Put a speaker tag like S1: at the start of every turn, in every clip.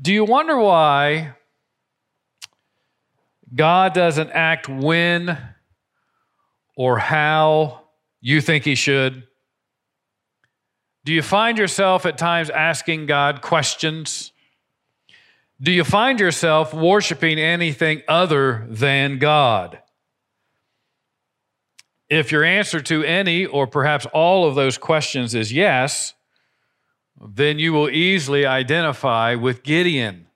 S1: Do you wonder why God doesn't act when or how you think He should? Do you find yourself at times asking God questions? Do you find yourself worshiping anything other than God? If your answer to any or perhaps all of those questions is yes, then you will easily identify with Gideon.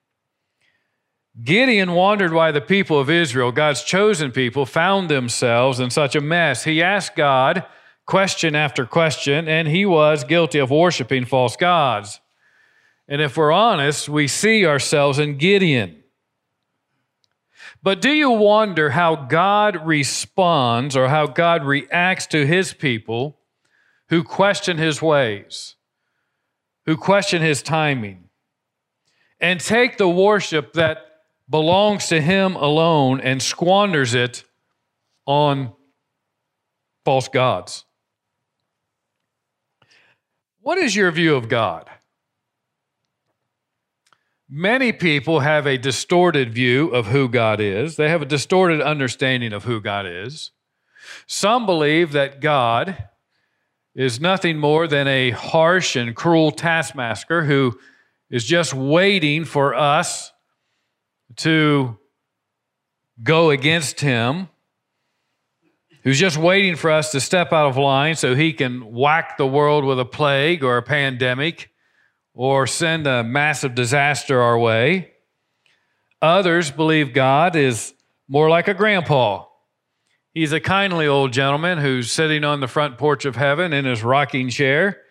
S1: Gideon wondered why the people of Israel, God's chosen people, found themselves in such a mess. He asked God question after question, and he was guilty of worshiping false gods. And if we're honest, we see ourselves in Gideon. But do you wonder how God responds or how God reacts to his people who question his ways, who question his timing, and take the worship that belongs to him alone and squanders it on false gods? What is your view of God? Many people have a distorted view of who God is. They have a distorted understanding of who God is. Some believe that God is nothing more than a harsh and cruel taskmaster who is just waiting for us to go against him, who's just waiting for us to step out of line so he can whack the world with a plague or a pandemic or send a massive disaster our way. Others believe God is more like a grandpa. He's a kindly old gentleman who's sitting on the front porch of heaven in his rocking chair.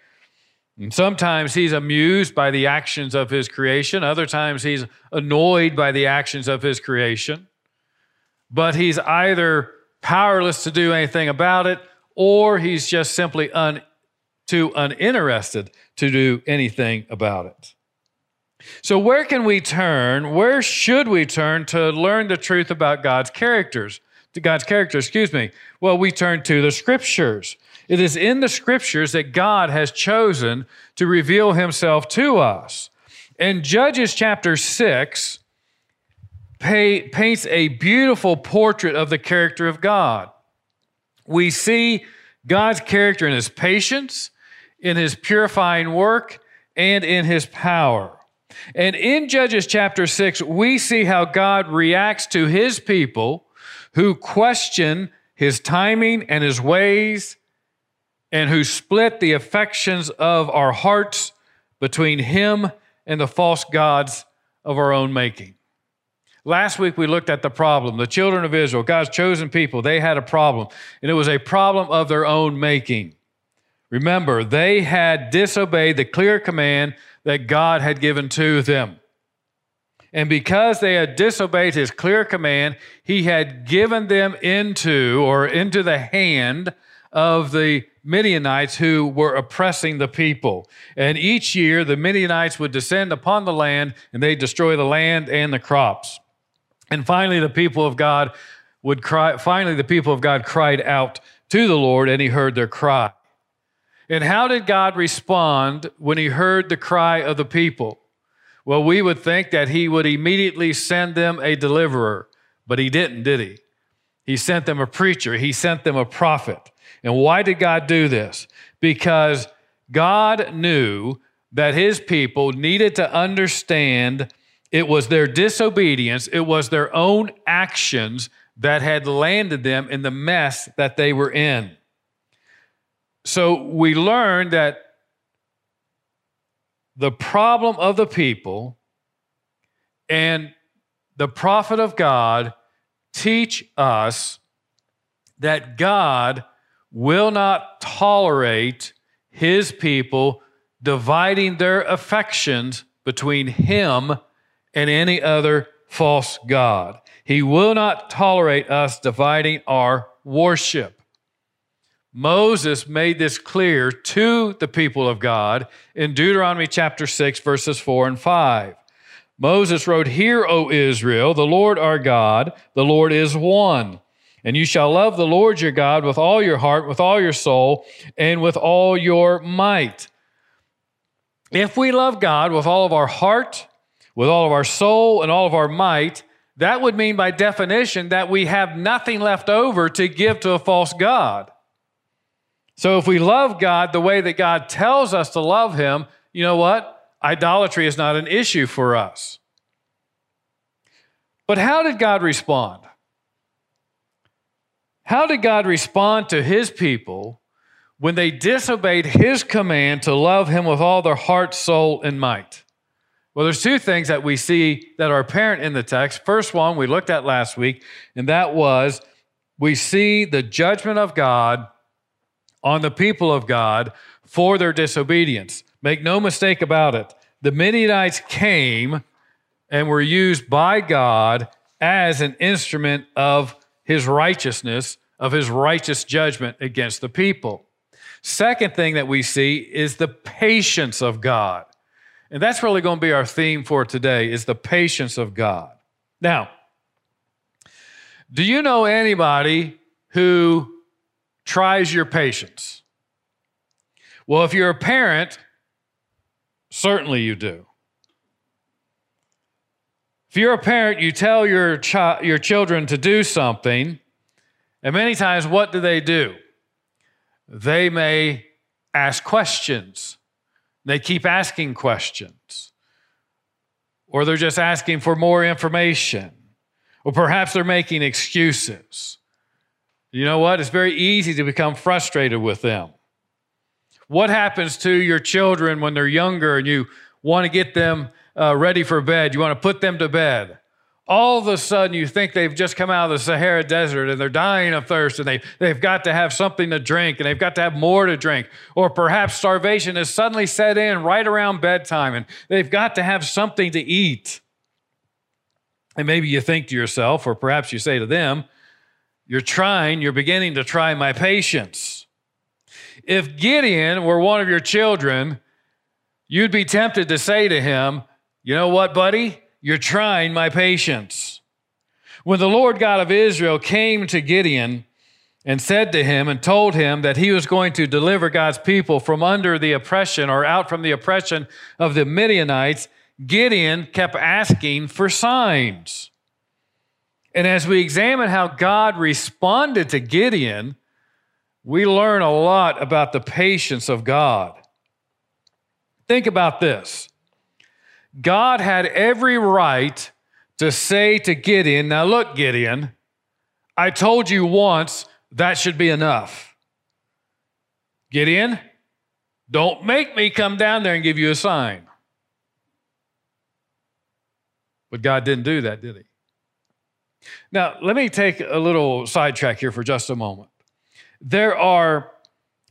S1: And sometimes he's amused by the actions of his creation, other times he's annoyed by the actions of his creation. But he's either powerless to do anything about it or he's just simply un- too uninterested to do anything about it. So, where can we turn? Where should we turn to learn the truth about God's characters? To God's character, excuse me. Well, we turn to the scriptures. It is in the scriptures that God has chosen to reveal himself to us. And Judges chapter 6 pay, paints a beautiful portrait of the character of God. We see God's character in his patience, in his purifying work and in his power. And in Judges chapter 6, we see how God reacts to his people who question his timing and his ways and who split the affections of our hearts between him and the false gods of our own making. Last week we looked at the problem. The children of Israel, God's chosen people, they had a problem, and it was a problem of their own making. Remember, they had disobeyed the clear command that God had given to them. And because they had disobeyed his clear command, he had given them into or into the hand of the Midianites who were oppressing the people. And each year the Midianites would descend upon the land and they destroy the land and the crops. And finally the people of God would cry finally the people of God cried out to the Lord and he heard their cry. And how did God respond when he heard the cry of the people? Well, we would think that he would immediately send them a deliverer, but he didn't, did he? He sent them a preacher, he sent them a prophet. And why did God do this? Because God knew that his people needed to understand it was their disobedience, it was their own actions that had landed them in the mess that they were in. So we learn that the problem of the people and the prophet of God teach us that God will not tolerate his people dividing their affections between him and any other false God. He will not tolerate us dividing our worship. Moses made this clear to the people of God in Deuteronomy chapter 6, verses 4 and 5. Moses wrote, Hear, O Israel, the Lord our God, the Lord is one. And you shall love the Lord your God with all your heart, with all your soul, and with all your might. If we love God with all of our heart, with all of our soul and all of our might, that would mean by definition that we have nothing left over to give to a false God. So if we love God the way that God tells us to love Him, you know what? Idolatry is not an issue for us. But how did God respond? How did God respond to His people when they disobeyed His command to love Him with all their heart, soul, and might? Well, there's two things that we see that are apparent in the text. First one we looked at last week, and that was we see the judgment of God on the people of God for their disobedience. Make no mistake about it. The Midianites came and were used by God as an instrument of his righteousness, of his righteous judgment against the people. Second thing that we see is the patience of God. And that's really going to be our theme for today is the patience of God. Now, do you know anybody who tries your patience? Well, if you're a parent, certainly you do. If you're a parent, you tell your, chi- your children to do something, and many times, what do they do? They may ask questions they keep asking questions, or they're just asking for more information, or perhaps they're making excuses. You know what? It's very easy to become frustrated with them. What happens to your children when they're younger and you want to get them uh, ready for bed? You want to put them to bed all of a sudden you think they've just come out of the Sahara Desert and they're dying of thirst and they, they've got to have something to drink and they've got to have more to drink. Or perhaps starvation has suddenly set in right around bedtime and they've got to have something to eat. And maybe you think to yourself, or perhaps you say to them, You're trying, you're beginning to try my patience. If Gideon were one of your children, you'd be tempted to say to him, You know what, buddy? You're trying my patience. When the Lord God of Israel came to Gideon and said to him and told him that he was going to deliver God's people from under the oppression or out from the oppression of the Midianites, Gideon kept asking for signs. And as we examine how God responded to Gideon, we learn a lot about the patience of God. Think about this God had every right to say to Gideon, Now look, Gideon, I told you once that should be enough. Gideon, don't make me come down there and give you a sign. But God didn't do that, did he? Now, let me take a little sidetrack here for just a moment. There are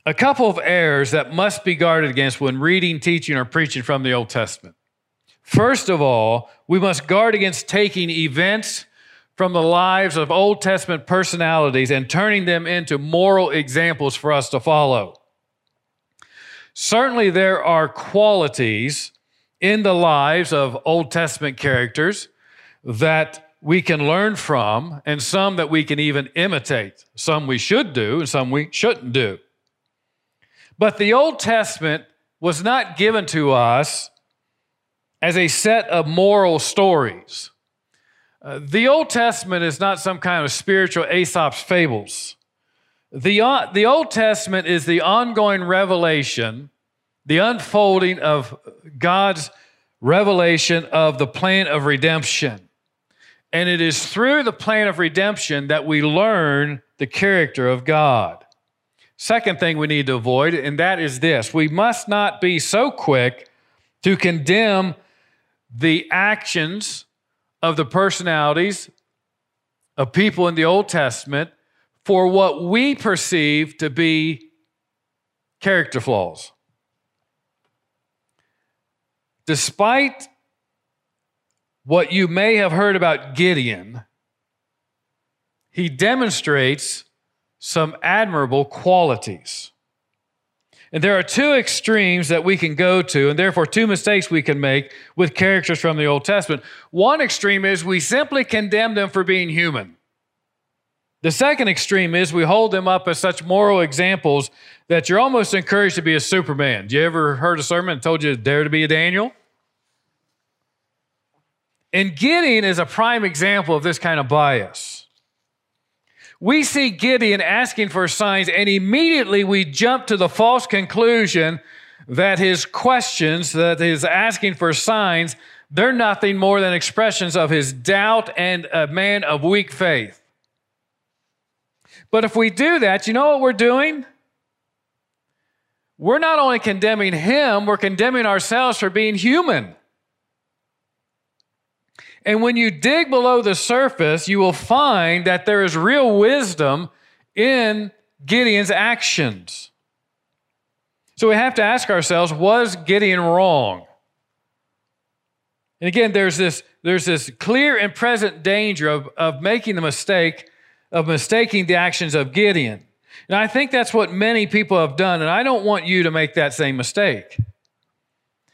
S1: a couple of errors that must be guarded against when reading, teaching, or preaching from the Old Testament. First of all, we must guard against taking events from the lives of Old Testament personalities and turning them into moral examples for us to follow. Certainly, there are qualities in the lives of Old Testament characters that we can learn from, and some that we can even imitate. Some we should do, and some we shouldn't do. But the Old Testament was not given to us as a set of moral stories. Uh, the Old Testament is not some kind of spiritual Aesop's fables. The, uh, the Old Testament is the ongoing revelation, the unfolding of God's revelation of the plan of redemption. And it is through the plan of redemption that we learn the character of God. Second thing we need to avoid, and that is this we must not be so quick to condemn the actions of the personalities of people in the Old Testament for what we perceive to be character flaws. Despite what you may have heard about Gideon, he demonstrates some admirable qualities. And there are two extremes that we can go to, and therefore two mistakes we can make with characters from the Old Testament. One extreme is we simply condemn them for being human. The second extreme is we hold them up as such moral examples that you're almost encouraged to be a Superman. You ever heard a sermon and told you to dare to be a Daniel? And Gideon is a prime example of this kind of bias. We see Gideon asking for signs, and immediately we jump to the false conclusion that his questions, that his asking for signs, they're nothing more than expressions of his doubt and a man of weak faith. But if we do that, you know what we're doing? We're not only condemning him, we're condemning ourselves for being human. And when you dig below the surface, you will find that there is real wisdom in Gideon's actions. So we have to ask ourselves was Gideon wrong? And again, there's this, there's this clear and present danger of, of making the mistake of mistaking the actions of Gideon. And I think that's what many people have done, and I don't want you to make that same mistake.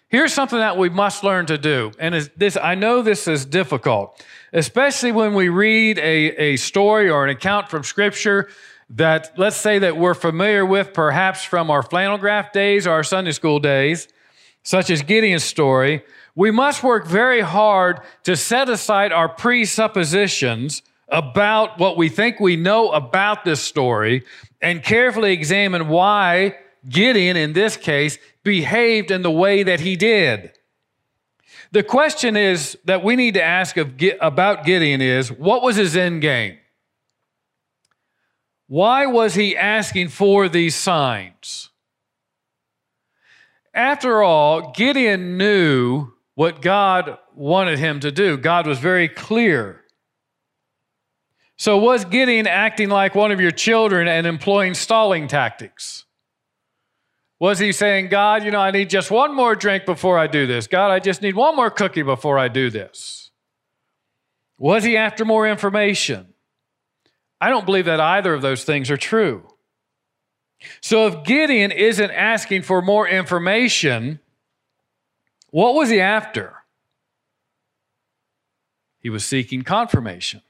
S1: Here's something that we must learn to do. And this, I know this is difficult, especially when we read a, a story or an account from Scripture that, let's say, that we're familiar with perhaps from our flannel graph days or our Sunday school days, such as Gideon's story. We must work very hard to set aside our presuppositions about what we think we know about this story and carefully examine why Gideon, in this case, behaved in the way that he did. The question is that we need to ask of, about Gideon is what was his end game? Why was he asking for these signs? After all, Gideon knew what God wanted him to do. God was very clear. So, was Gideon acting like one of your children and employing stalling tactics? Was he saying, God, you know, I need just one more drink before I do this? God, I just need one more cookie before I do this? Was he after more information? I don't believe that either of those things are true. So if Gideon isn't asking for more information, what was he after? He was seeking confirmation.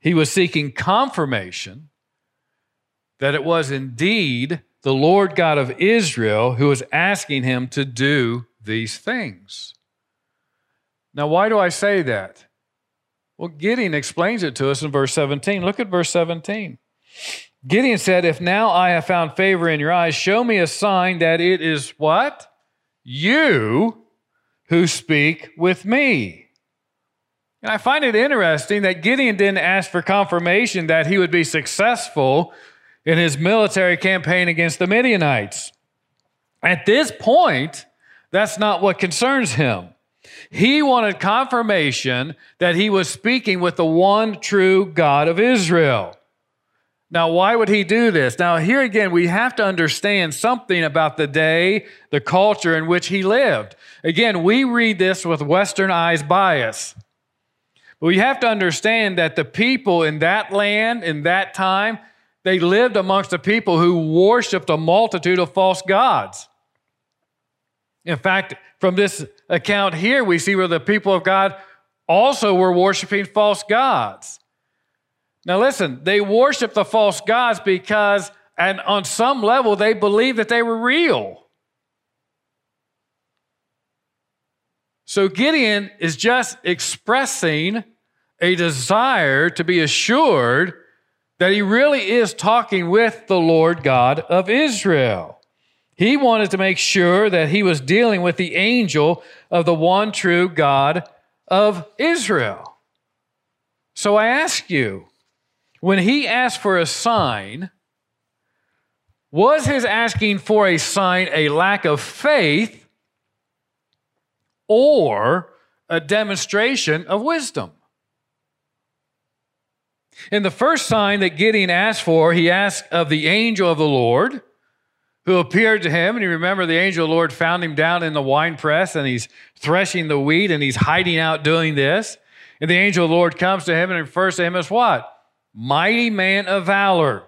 S1: He was seeking confirmation that it was indeed the Lord God of Israel who is asking him to do these things. Now, why do I say that? Well, Gideon explains it to us in verse 17. Look at verse 17. Gideon said, If now I have found favor in your eyes, show me a sign that it is what? You who speak with me. And I find it interesting that Gideon didn't ask for confirmation that he would be successful in his military campaign against the Midianites. At this point, that's not what concerns him. He wanted confirmation that he was speaking with the one true God of Israel. Now, why would he do this? Now, here again, we have to understand something about the day, the culture in which he lived. Again, we read this with Western eyes bias. But we have to understand that the people in that land, in that time, they lived amongst a people who worshiped a multitude of false gods. In fact, from this account here, we see where the people of God also were worshiping false gods. Now, listen, they worshiped the false gods because, and on some level, they believed that they were real. So Gideon is just expressing a desire to be assured that he really is talking with the Lord God of Israel. He wanted to make sure that he was dealing with the angel of the one true God of Israel. So I ask you, when he asked for a sign, was his asking for a sign a lack of faith or a demonstration of wisdom? In the first sign that Gideon asked for, he asked of the angel of the Lord who appeared to him. And you remember the angel of the Lord found him down in the wine press and he's threshing the wheat and he's hiding out doing this. And the angel of the Lord comes to him and refers to him as what? Mighty man of valor.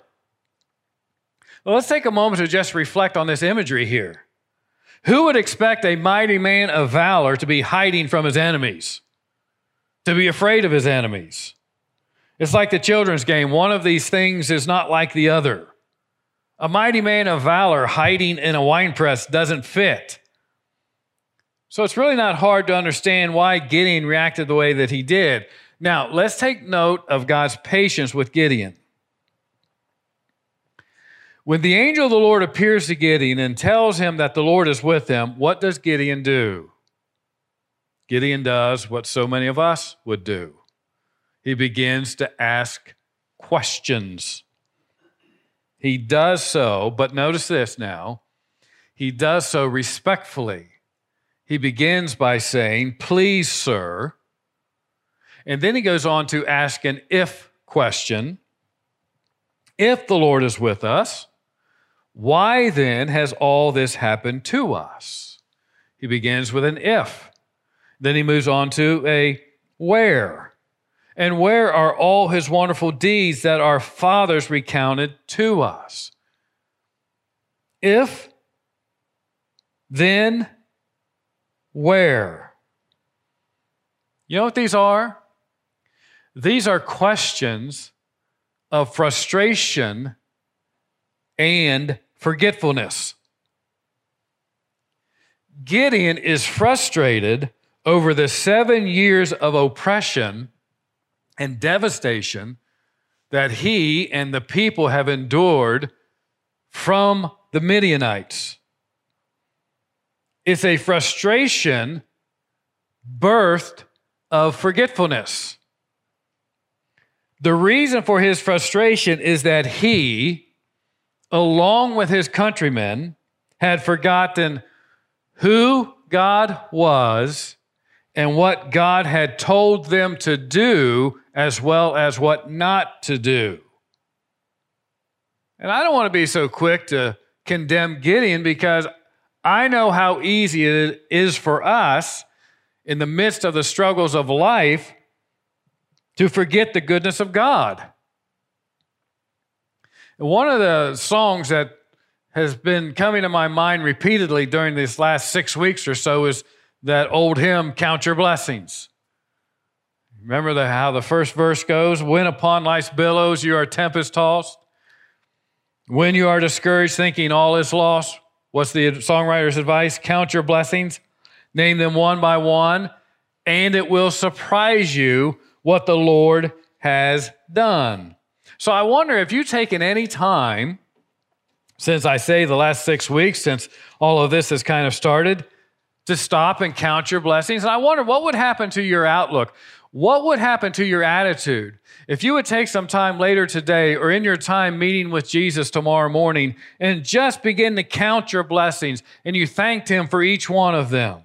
S1: Well, let's take a moment to just reflect on this imagery here. Who would expect a mighty man of valor to be hiding from his enemies, to be afraid of his enemies? It's like the children's game. One of these things is not like the other. A mighty man of valor hiding in a wine press doesn't fit. So it's really not hard to understand why Gideon reacted the way that he did. Now, let's take note of God's patience with Gideon. When the angel of the Lord appears to Gideon and tells him that the Lord is with him, what does Gideon do? Gideon does what so many of us would do he begins to ask questions. He does so, but notice this now, he does so respectfully. He begins by saying, Please, sir. And then he goes on to ask an if question. If the Lord is with us, why then has all this happened to us? He begins with an if. Then he moves on to a where. And where are all his wonderful deeds that our fathers recounted to us? If, then, where? You know what these are? These are questions of frustration and forgetfulness. Gideon is frustrated over the seven years of oppression and devastation that he and the people have endured from the Midianites. It's a frustration birthed of forgetfulness. The reason for his frustration is that he, along with his countrymen, had forgotten who God was and what God had told them to do, as well as what not to do. And I don't want to be so quick to condemn Gideon because I know how easy it is for us in the midst of the struggles of life to forget the goodness of God. One of the songs that has been coming to my mind repeatedly during these last six weeks or so is that old hymn, Count Your Blessings. Remember the, how the first verse goes? When upon life's billows you are tempest tossed, when you are discouraged, thinking all is lost, what's the songwriter's advice? Count your blessings, name them one by one, and it will surprise you what the Lord has done. So I wonder if you've taken any time since I say the last six weeks, since all of this has kind of started, to stop and count your blessings. And I wonder what would happen to your outlook? What would happen to your attitude if you would take some time later today or in your time meeting with Jesus tomorrow morning and just begin to count your blessings and you thanked Him for each one of them?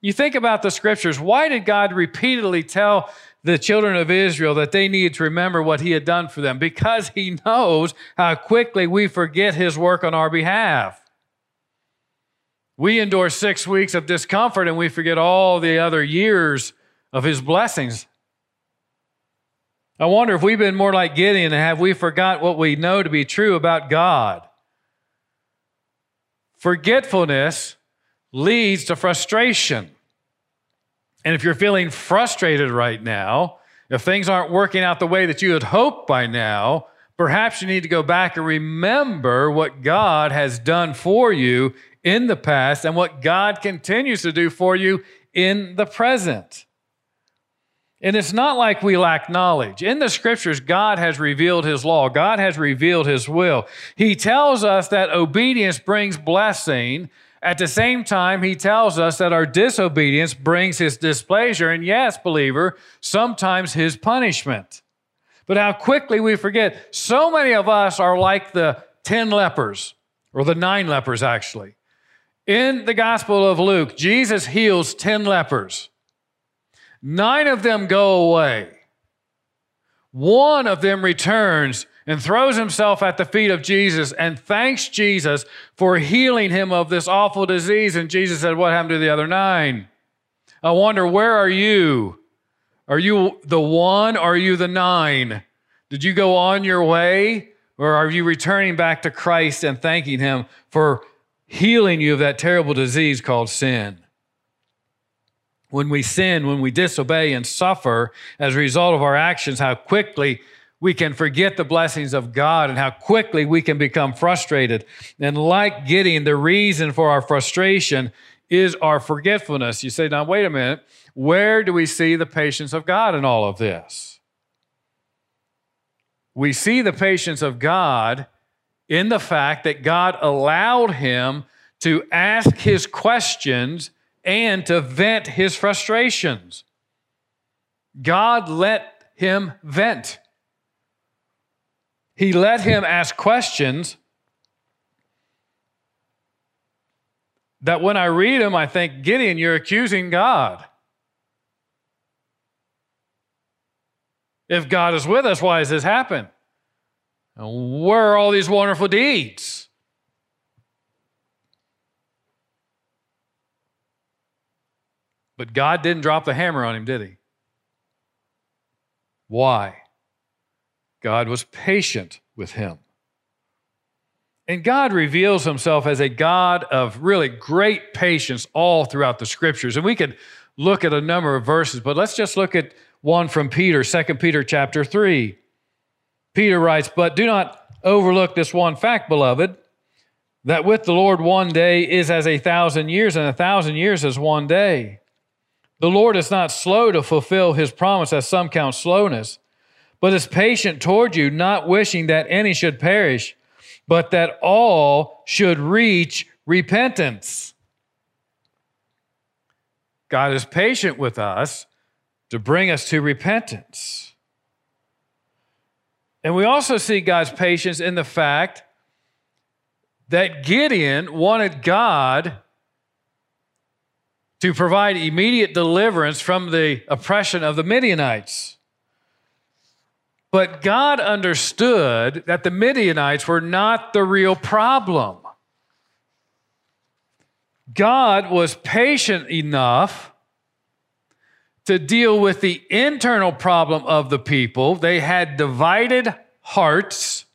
S1: You think about the scriptures. Why did God repeatedly tell the children of Israel that they needed to remember what He had done for them? Because He knows how quickly we forget His work on our behalf. We endure six weeks of discomfort and we forget all the other years of his blessings. I wonder if we've been more like Gideon and have we forgot what we know to be true about God? Forgetfulness leads to frustration. And if you're feeling frustrated right now, if things aren't working out the way that you had hoped by now, perhaps you need to go back and remember what God has done for you in the past and what God continues to do for you in the present. And it's not like we lack knowledge. In the scriptures, God has revealed his law, God has revealed his will. He tells us that obedience brings blessing. At the same time, he tells us that our disobedience brings his displeasure. And yes, believer, sometimes his punishment. But how quickly we forget. So many of us are like the 10 lepers, or the nine lepers, actually. In the Gospel of Luke, Jesus heals 10 lepers. Nine of them go away. One of them returns and throws himself at the feet of Jesus and thanks Jesus for healing him of this awful disease. And Jesus said, What happened to the other nine? I wonder, where are you? Are you the one? Or are you the nine? Did you go on your way? Or are you returning back to Christ and thanking him for healing you of that terrible disease called sin. When we sin, when we disobey and suffer as a result of our actions, how quickly we can forget the blessings of God and how quickly we can become frustrated. And like Gideon, the reason for our frustration is our forgetfulness. You say, now, wait a minute. Where do we see the patience of God in all of this? We see the patience of God in the fact that God allowed him to ask his questions and to vent his frustrations. God let him vent. He let him ask questions that when I read them, I think, Gideon, you're accusing God. If God is with us, why has this happened? And where are all these wonderful deeds? But God didn't drop the hammer on him, did he? Why? God was patient with him. And God reveals himself as a God of really great patience all throughout the scriptures. And we could look at a number of verses, but let's just look at one from Peter, 2 Peter chapter 3. Peter writes, But do not overlook this one fact, beloved, that with the Lord one day is as a thousand years, and a thousand years as one day. The Lord is not slow to fulfill his promise, as some count slowness, but is patient toward you, not wishing that any should perish, but that all should reach repentance. God is patient with us to bring us to repentance. And we also see God's patience in the fact that Gideon wanted God to provide immediate deliverance from the oppression of the Midianites. But God understood that the Midianites were not the real problem. God was patient enough to deal with the internal problem of the people. They had divided hearts.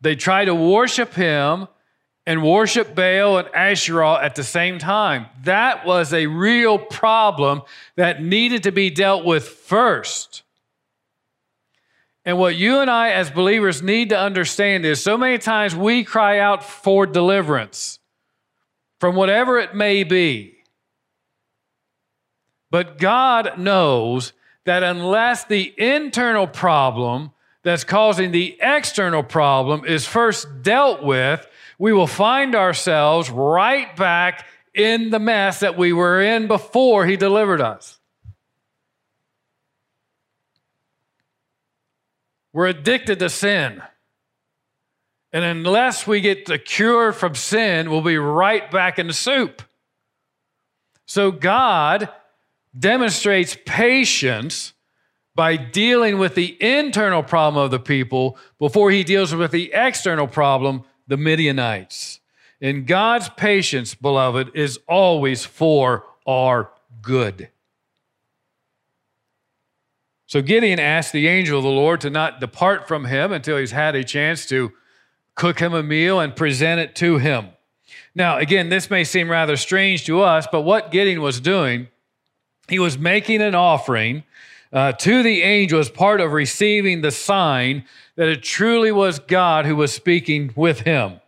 S1: They tried to worship him and worship Baal and Asherah at the same time. That was a real problem that needed to be dealt with first. And what you and I, as believers, need to understand is so many times we cry out for deliverance from whatever it may be. But God knows that unless the internal problem that's causing the external problem is first dealt with, we will find ourselves right back in the mess that we were in before He delivered us. We're addicted to sin. And unless we get the cure from sin, we'll be right back in the soup. So God demonstrates patience by dealing with the internal problem of the people before he deals with the external problem the Midianites. And God's patience, beloved, is always for our good. So Gideon asked the angel of the Lord to not depart from him until he's had a chance to cook him a meal and present it to him. Now, again, this may seem rather strange to us, but what Gideon was doing, he was making an offering uh, to the angel as part of receiving the sign that it truly was God who was speaking with him.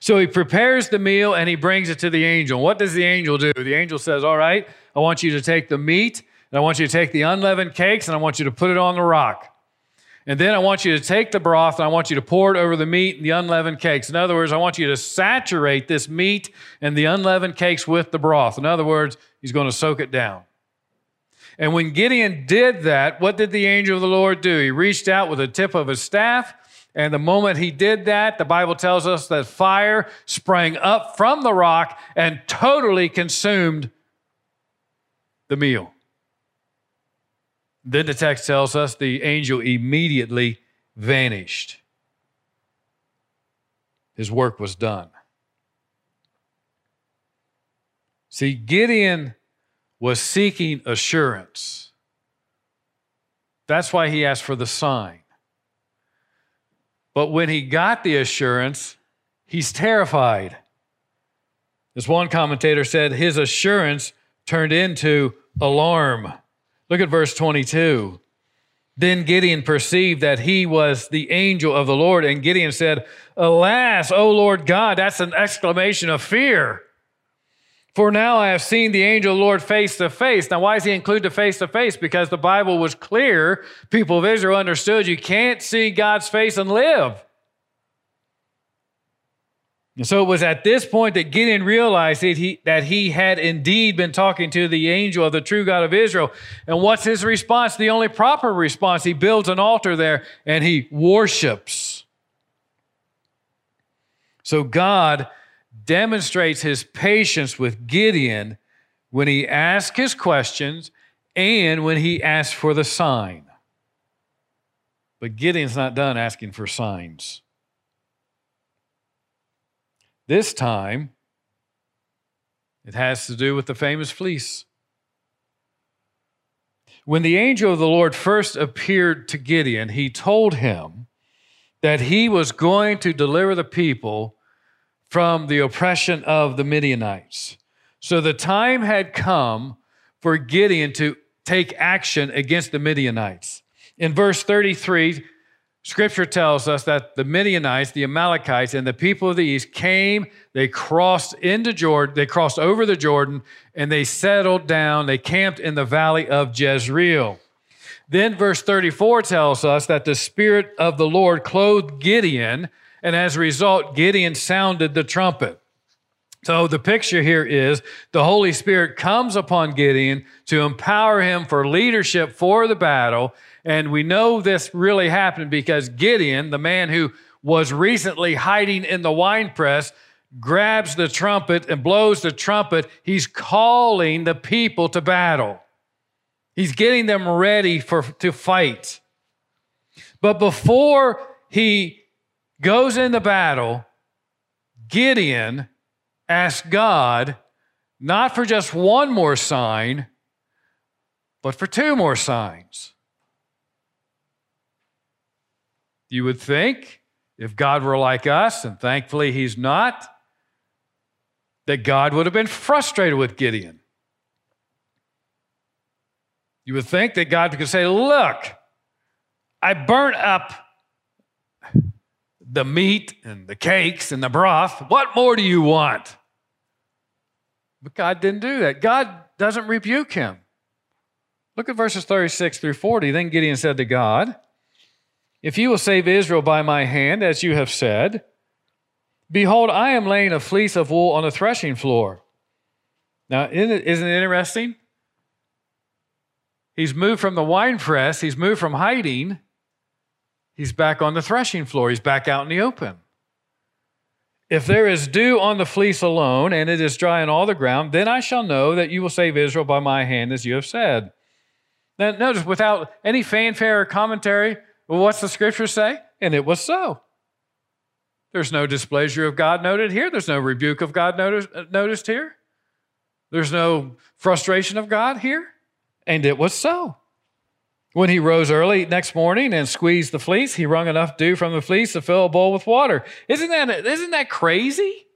S1: So he prepares the meal and he brings it to the angel. What does the angel do? The angel says, All right, I want you to take the meat, and I want you to take the unleavened cakes, and I want you to put it on the rock. And then I want you to take the broth and I want you to pour it over the meat and the unleavened cakes. In other words, I want you to saturate this meat and the unleavened cakes with the broth. In other words, he's going to soak it down. And when Gideon did that, what did the angel of the Lord do? He reached out with the tip of his staff. And the moment he did that, the Bible tells us that fire sprang up from the rock and totally consumed the meal. Then the text tells us the angel immediately vanished. His work was done. See, Gideon was seeking assurance. That's why he asked for the sign. But when he got the assurance, he's terrified. As one commentator said, his assurance turned into alarm. Look at verse 22. Then Gideon perceived that he was the angel of the Lord, and Gideon said, Alas, O Lord God, that's an exclamation of fear. For now I have seen the angel the Lord face to face. Now, why does he include the face to face? Because the Bible was clear. People of Israel understood you can't see God's face and live. And so it was at this point that Gideon realized that he, that he had indeed been talking to the angel of the true God of Israel. And what's his response? The only proper response. He builds an altar there and he worships. So God demonstrates his patience with Gideon when he asks his questions and when he asks for the sign. But Gideon's not done asking for signs. This time, it has to do with the famous fleece. When the angel of the Lord first appeared to Gideon, he told him that he was going to deliver the people from the oppression of the Midianites. So the time had come for Gideon to take action against the Midianites. In verse 33, Scripture tells us that the Midianites, the Amalekites, and the people of the east came, they crossed into Jordan, they crossed over the Jordan, and they settled down, they camped in the valley of Jezreel. Then verse 34 tells us that the Spirit of the Lord clothed Gideon, and as a result, Gideon sounded the trumpet. So the picture here is the Holy Spirit comes upon Gideon to empower him for leadership for the battle and we know this really happened because Gideon, the man who was recently hiding in the winepress, grabs the trumpet and blows the trumpet. He's calling the people to battle. He's getting them ready for, to fight. But before he goes into battle, Gideon asks God not for just one more sign, but for two more signs. You would think if God were like us, and thankfully he's not, that God would have been frustrated with Gideon. You would think that God could say, Look, I burnt up the meat and the cakes and the broth. What more do you want? But God didn't do that. God doesn't rebuke him. Look at verses 36 through 40. Then Gideon said to God, if you will save Israel by my hand, as you have said, behold, I am laying a fleece of wool on the threshing floor. Now, isn't it, isn't it interesting? He's moved from the wine press, he's moved from hiding, he's back on the threshing floor, he's back out in the open. If there is dew on the fleece alone, and it is dry on all the ground, then I shall know that you will save Israel by my hand, as you have said. Now, notice, without any fanfare or commentary, what's the scripture say? And it was so. There's no displeasure of God noted here. There's no rebuke of God noticed, uh, noticed here. There's no frustration of God here. And it was so. When he rose early next morning and squeezed the fleece, he wrung enough dew from the fleece to fill a bowl with water. Isn't that, isn't that crazy?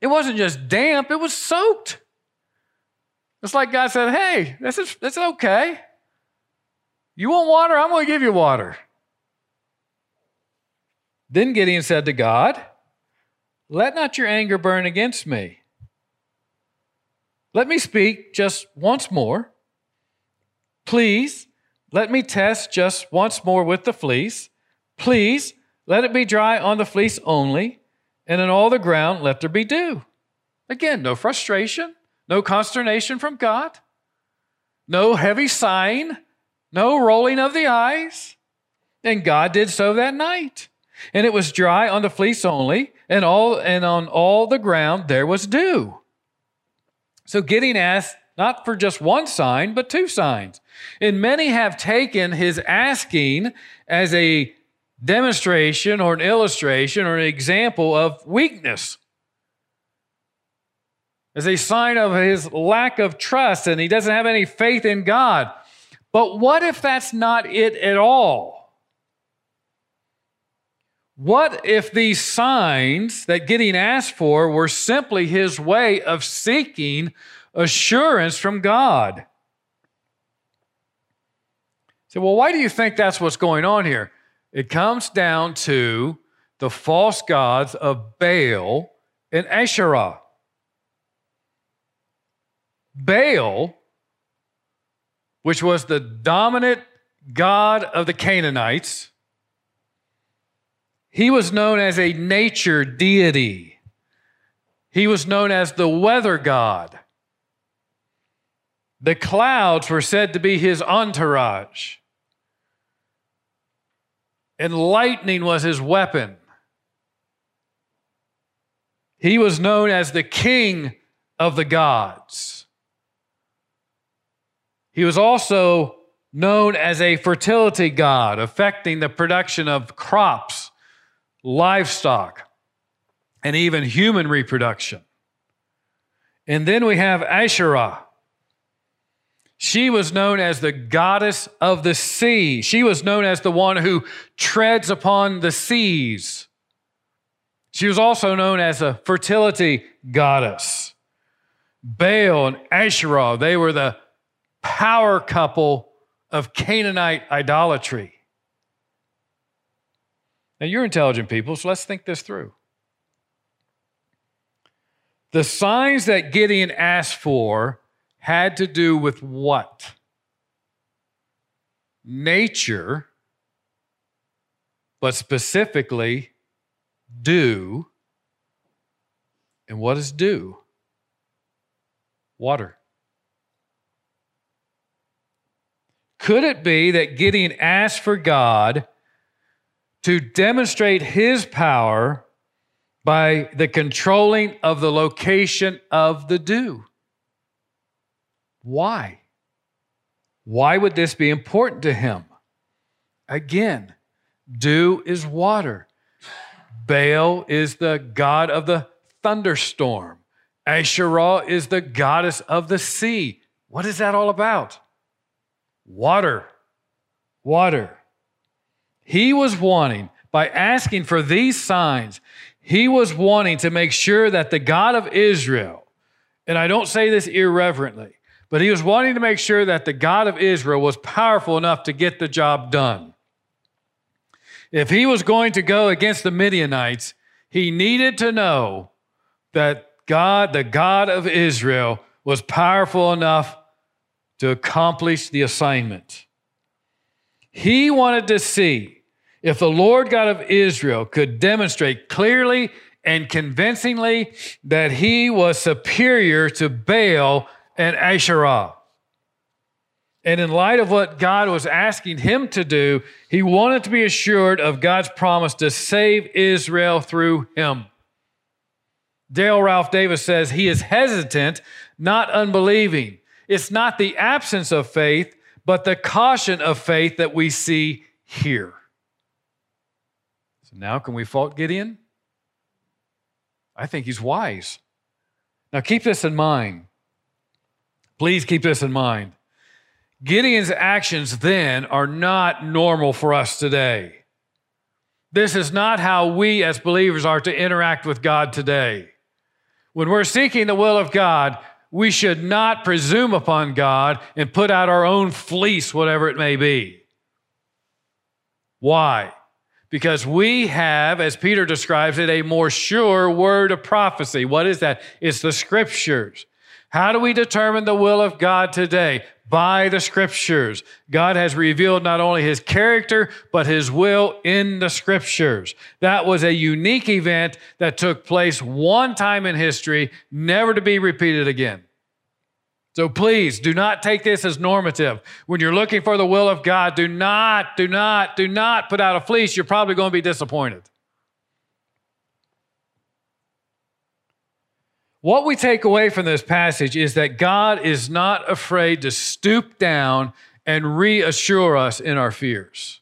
S1: It wasn't just damp, it was soaked. It's like God said, hey, this is, this is okay. You want water? I'm going to give you water. Then Gideon said to God, Let not your anger burn against me. Let me speak just once more. Please, let me test just once more with the fleece. Please, let it be dry on the fleece only, and in all the ground let there be dew. Again, no frustration, no consternation from God, no heavy sighing, no rolling of the eyes. And God did so that night. And it was dry on the fleece only, and all and on all the ground there was dew. So Gideon asked not for just one sign, but two signs. And many have taken his asking as a demonstration or an illustration or an example of weakness, as a sign of his lack of trust, and he doesn't have any faith in God. But what if that's not it at all? What if these signs that Gideon asked for were simply his way of seeking assurance from God? So, well, why do you think that's what's going on here? It comes down to the false gods of Baal and Asherah. Baal, which was the dominant god of the Canaanites, he was known as a nature deity. He was known as the weather god. The clouds were said to be his entourage. And lightning was his weapon. He was known as the king of the gods. He was also known as a fertility god, affecting the production of crops, livestock, and even human reproduction. And then we have Asherah. She was known as the goddess of the sea. She was known as the one who treads upon the seas. She was also known as a fertility goddess. Baal and Asherah, they were the power couple of Canaanite idolatry. Now, you're intelligent people, so let's think this through. The signs that Gideon asked for had to do with what? Nature, but specifically dew. And what is dew? Water. Could it be that Gideon asked for God to demonstrate his power by the controlling of the location of the dew? Why? Why would this be important to him? Again, dew is water. Baal is the god of the thunderstorm. Asherah is the goddess of the sea. What is that all about? Water. Water. He was wanting, by asking for these signs, he was wanting to make sure that the God of Israel, and I don't say this irreverently, but he was wanting to make sure that the God of Israel was powerful enough to get the job done. If he was going to go against the Midianites, he needed to know that God, the God of Israel, was powerful enough to accomplish the assignment. He wanted to see if the Lord God of Israel could demonstrate clearly and convincingly that he was superior to Baal and Asherah. And in light of what God was asking him to do, he wanted to be assured of God's promise to save Israel through him. Dale Ralph Davis says he is hesitant, not unbelieving. It's not the absence of faith, but the caution of faith that we see here. So now, can we fault Gideon? I think he's wise. Now, keep this in mind. Please keep this in mind. Gideon's actions then are not normal for us today. This is not how we as believers are to interact with God today. When we're seeking the will of God, we should not presume upon God and put out our own fleece, whatever it may be. Why? Because we have, as Peter describes it, a more sure word of prophecy. What is that? It's the scriptures. How do we determine the will of God today? By the scriptures. God has revealed not only his character, but his will in the scriptures. That was a unique event that took place one time in history, never to be repeated again. So please do not take this as normative. When you're looking for the will of God, do not, do not, do not put out a fleece. You're probably going to be disappointed. What we take away from this passage is that God is not afraid to stoop down and reassure us in our fears.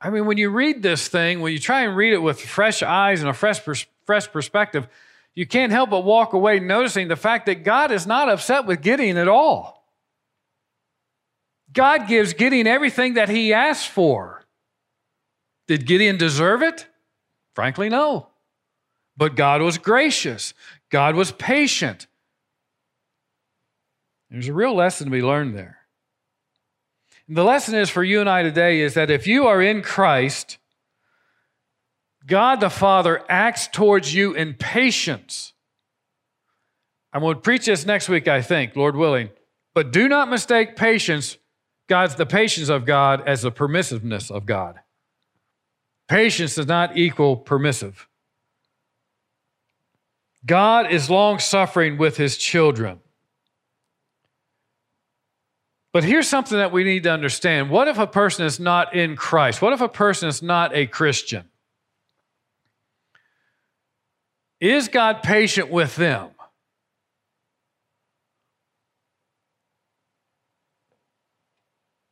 S1: I mean, when you read this thing, when you try and read it with fresh eyes and a fresh, fresh perspective, you can't help but walk away noticing the fact that God is not upset with Gideon at all. God gives Gideon everything that he asked for. Did Gideon deserve it? Frankly, no. But God was gracious, God was patient. There's a real lesson to be learned there. And the lesson is for you and I today is that if you are in Christ, God the Father acts towards you in patience. I'm going to preach this next week, I think, Lord willing. But do not mistake patience, God's the patience of God as the permissiveness of God. Patience does not equal permissive. God is long suffering with his children. But here's something that we need to understand. What if a person is not in Christ? What if a person is not a Christian? Is God patient with them?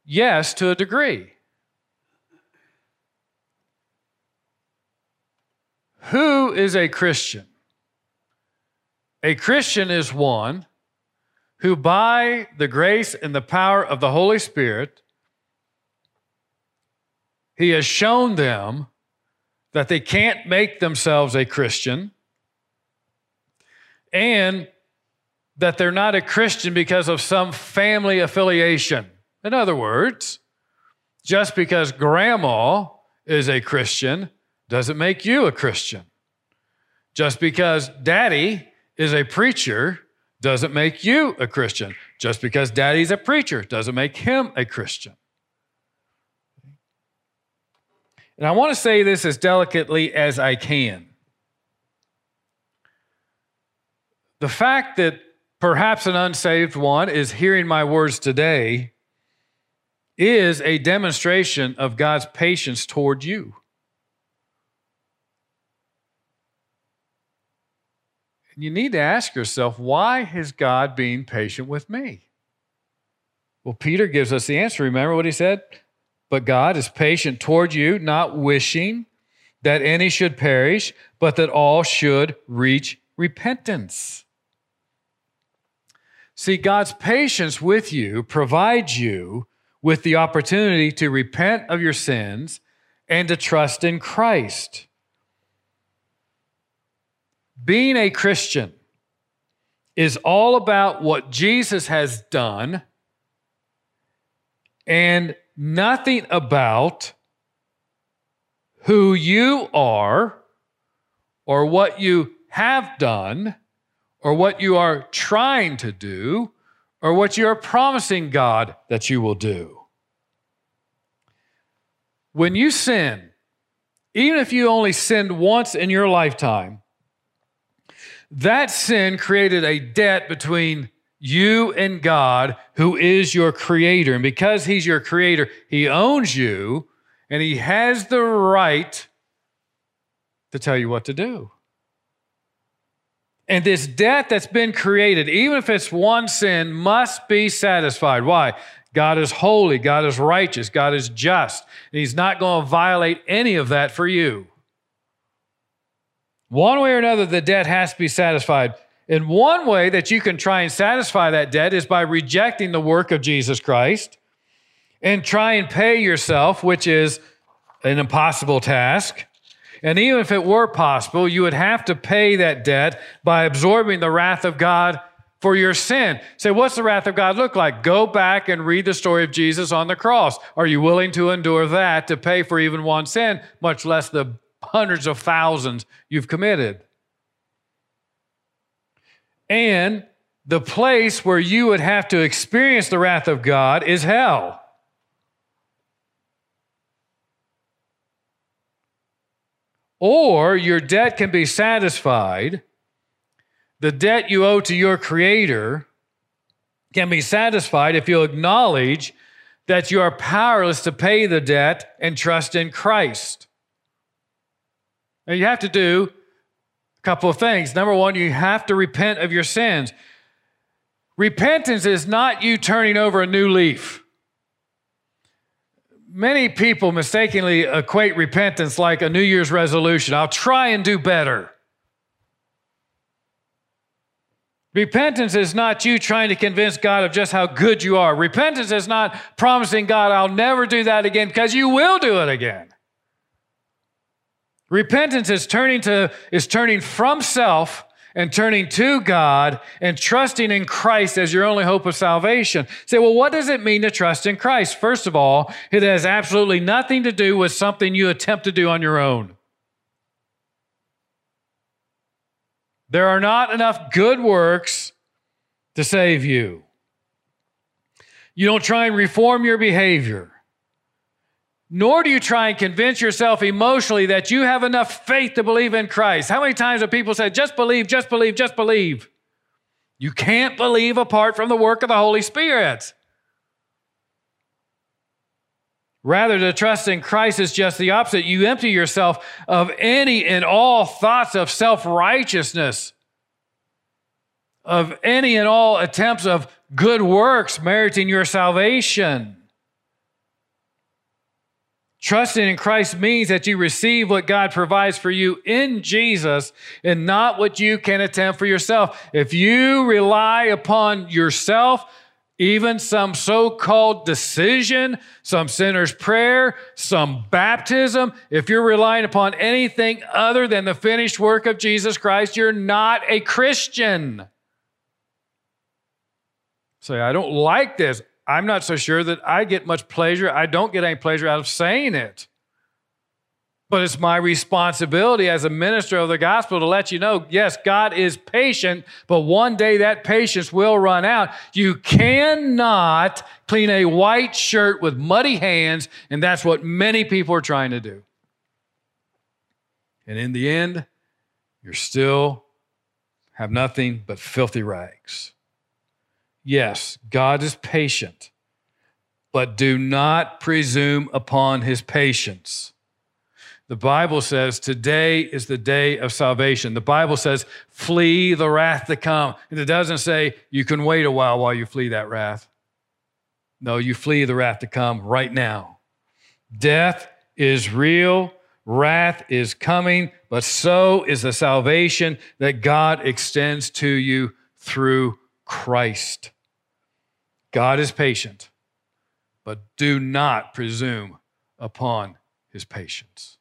S1: Yes, to a degree. Who is a Christian? A Christian is one who, by the grace and the power of the Holy Spirit, he has shown them that they can't make themselves a Christian and that they're not a Christian because of some family affiliation. In other words, just because grandma is a Christian doesn't make you a Christian. Just because daddy is a preacher doesn't make you a Christian. Just because daddy's a preacher doesn't make him a Christian. And I want to say this as delicately as I can. The fact that perhaps an unsaved one is hearing my words today is a demonstration of God's patience toward you. You need to ask yourself, why is God being patient with me? Well, Peter gives us the answer. Remember what he said? But God is patient toward you, not wishing that any should perish, but that all should reach repentance. See, God's patience with you provides you with the opportunity to repent of your sins and to trust in Christ. Being a Christian is all about what Jesus has done and nothing about who you are or what you have done or what you are trying to do or what you are promising God that you will do. When you sin, even if you only sinned once in your lifetime, that sin created a debt between you and God, who is your creator. And because he's your creator, he owns you and he has the right to tell you what to do. And this debt that's been created, even if it's one sin, must be satisfied. Why? God is holy, God is righteous, God is just, and He's not going to violate any of that for you. One way or another, the debt has to be satisfied. And one way that you can try and satisfy that debt is by rejecting the work of Jesus Christ and try and pay yourself, which is an impossible task. And even if it were possible, you would have to pay that debt by absorbing the wrath of God for your sin. Say, what's the wrath of God look like? Go back and read the story of Jesus on the cross. Are you willing to endure that to pay for even one sin, much less the hundreds of thousands you've committed. And the place where you would have to experience the wrath of God is hell. Or your debt can be satisfied. The debt you owe to your Creator can be satisfied if you acknowledge that you are powerless to pay the debt and trust in Christ. Now, you have to do a couple of things. Number one, you have to repent of your sins. Repentance is not you turning over a new leaf. Many people mistakenly equate repentance like a New Year's resolution. I'll try and do better. Repentance is not you trying to convince God of just how good you are. Repentance is not promising God, I'll never do that again, because you will do it again. Repentance is turning to is turning from self and turning to God and trusting in Christ as your only hope of salvation. Say, well, what does it mean to trust in Christ? First of all, it has absolutely nothing to do with something you attempt to do on your own. There are not enough good works to save you. You don't try and reform your behavior. Nor do you try and convince yourself emotionally that you have enough faith to believe in Christ. How many times have people said, just believe, just believe, just believe? You can't believe apart from the work of the Holy Spirit. Rather, to trust in Christ is just the opposite. You empty yourself of any and all thoughts of self righteousness, of any and all attempts of good works meriting your salvation. Trusting in Christ means that you receive what God provides for you in Jesus and not what you can attempt for yourself. If you rely upon yourself, even some so called decision, some sinner's prayer, some baptism, if you're relying upon anything other than the finished work of Jesus Christ, you're not a Christian. Say, I don't like this. I'm not so sure that I get much pleasure. I don't get any pleasure out of saying it. But it's my responsibility as a minister of the gospel to let you know yes, God is patient, but one day that patience will run out. You cannot clean a white shirt with muddy hands, and that's what many people are trying to do. And in the end, you're still have nothing but filthy rags. Yes, God is patient, but do not presume upon his patience. The Bible says today is the day of salvation. The Bible says flee the wrath to come. And it doesn't say you can wait a while while you flee that wrath. No, you flee the wrath to come right now. Death is real, wrath is coming, but so is the salvation that God extends to you through Christ. God is patient, but do not presume upon his patience.